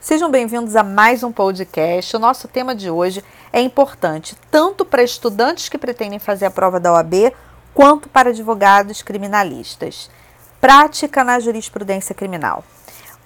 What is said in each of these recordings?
Sejam bem-vindos a mais um podcast. O nosso tema de hoje é importante tanto para estudantes que pretendem fazer a prova da OAB, quanto para advogados criminalistas. Prática na jurisprudência criminal.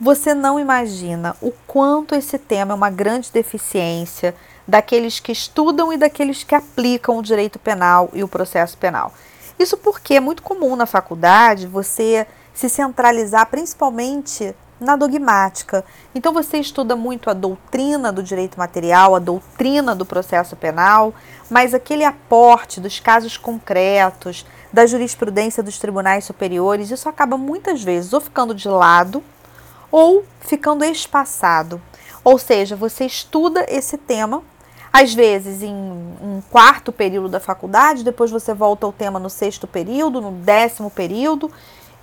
Você não imagina o quanto esse tema é uma grande deficiência daqueles que estudam e daqueles que aplicam o direito penal e o processo penal. Isso porque é muito comum na faculdade você se centralizar principalmente na dogmática. Então você estuda muito a doutrina do direito material, a doutrina do processo penal, mas aquele aporte dos casos concretos, da jurisprudência dos tribunais superiores, isso acaba muitas vezes ou ficando de lado ou ficando espaçado. Ou seja, você estuda esse tema, às vezes em um quarto período da faculdade, depois você volta ao tema no sexto período, no décimo período,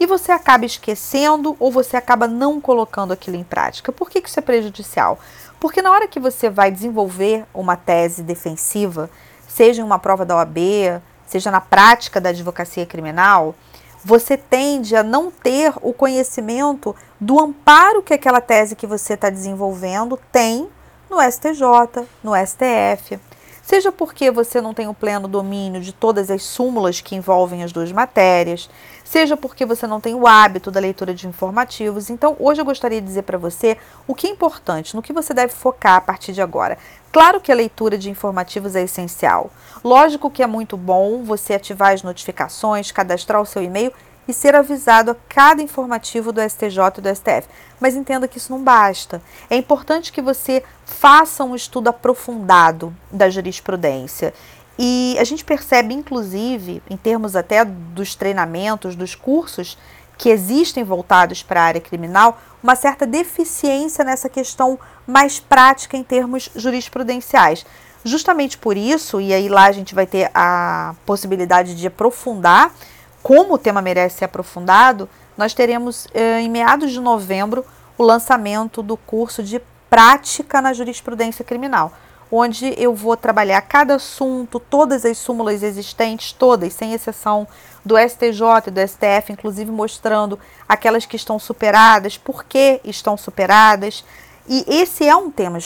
e você acaba esquecendo ou você acaba não colocando aquilo em prática. Por que isso é prejudicial? Porque na hora que você vai desenvolver uma tese defensiva, seja em uma prova da OAB, seja na prática da advocacia criminal, você tende a não ter o conhecimento do amparo que aquela tese que você está desenvolvendo tem no STJ, no STF. Seja porque você não tem o pleno domínio de todas as súmulas que envolvem as duas matérias, seja porque você não tem o hábito da leitura de informativos. Então, hoje eu gostaria de dizer para você o que é importante, no que você deve focar a partir de agora. Claro que a leitura de informativos é essencial. Lógico que é muito bom você ativar as notificações, cadastrar o seu e-mail e ser avisado a cada informativo do STJ e do STF. Mas entenda que isso não basta. É importante que você faça um estudo aprofundado da jurisprudência e a gente percebe, inclusive, em termos até dos treinamentos, dos cursos que existem voltados para a área criminal, uma certa deficiência nessa questão mais prática em termos jurisprudenciais. Justamente por isso, e aí lá a gente vai ter a possibilidade de aprofundar como o tema merece ser aprofundado, nós teremos eh, em meados de novembro o lançamento do curso de prática na jurisprudência criminal onde eu vou trabalhar cada assunto, todas as súmulas existentes, todas, sem exceção do STJ e do STF, inclusive mostrando aquelas que estão superadas, por que estão superadas. E esse é um tema,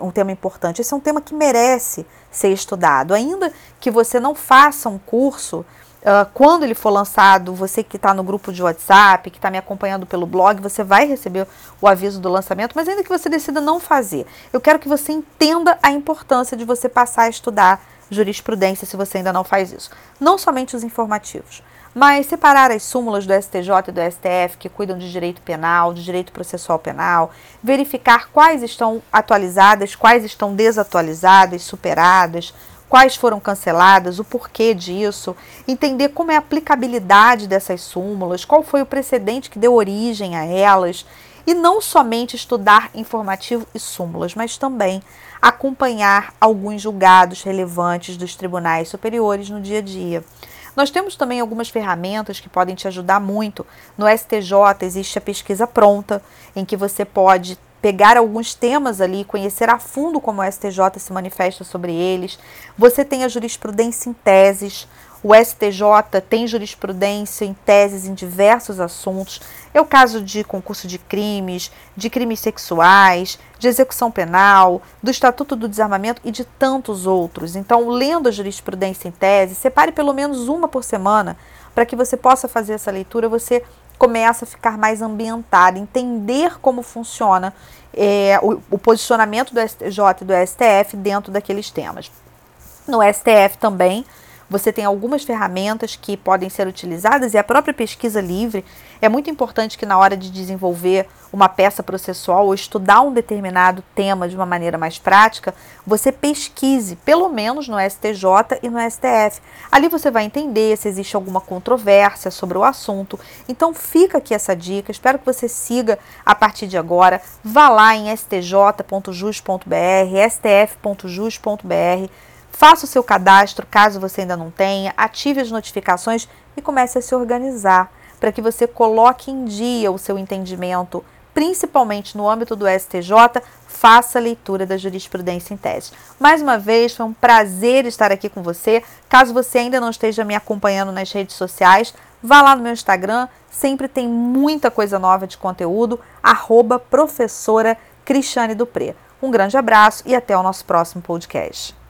um tema importante, esse é um tema que merece ser estudado. Ainda que você não faça um curso Uh, quando ele for lançado, você que está no grupo de WhatsApp, que está me acompanhando pelo blog, você vai receber o aviso do lançamento, mas ainda que você decida não fazer, eu quero que você entenda a importância de você passar a estudar jurisprudência se você ainda não faz isso. Não somente os informativos, mas separar as súmulas do STJ e do STF que cuidam de direito penal, de direito processual penal, verificar quais estão atualizadas, quais estão desatualizadas, superadas, quais foram canceladas, o porquê disso, entender como é a aplicabilidade dessas súmulas, qual foi o precedente que deu origem a elas, e não somente estudar informativo e súmulas, mas também acompanhar alguns julgados relevantes dos tribunais superiores no dia a dia. Nós temos também algumas ferramentas que podem te ajudar muito. No STJ existe a pesquisa pronta, em que você pode pegar alguns temas ali, conhecer a fundo como o STJ se manifesta sobre eles. Você tem a jurisprudência em teses, o STJ tem jurisprudência em teses em diversos assuntos. É o caso de concurso de crimes, de crimes sexuais, de execução penal, do Estatuto do Desarmamento e de tantos outros. Então, lendo a jurisprudência em tese, separe pelo menos uma por semana para que você possa fazer essa leitura, você começa a ficar mais ambientado, entender como funciona é, o, o posicionamento do STJ e do STF dentro daqueles temas. No STF também, você tem algumas ferramentas que podem ser utilizadas e a própria pesquisa livre é muito importante que na hora de desenvolver uma peça processual ou estudar um determinado tema de uma maneira mais prática, você pesquise, pelo menos no STJ e no STF. Ali você vai entender se existe alguma controvérsia sobre o assunto. Então fica aqui essa dica, espero que você siga a partir de agora. Vá lá em stj.jus.br, stf.jus.br Faça o seu cadastro, caso você ainda não tenha, ative as notificações e comece a se organizar para que você coloque em dia o seu entendimento, principalmente no âmbito do STJ, faça a leitura da jurisprudência em tese. Mais uma vez, foi um prazer estar aqui com você. Caso você ainda não esteja me acompanhando nas redes sociais, vá lá no meu Instagram, sempre tem muita coisa nova de conteúdo, arroba professora Cristiane Dupré. Um grande abraço e até o nosso próximo podcast.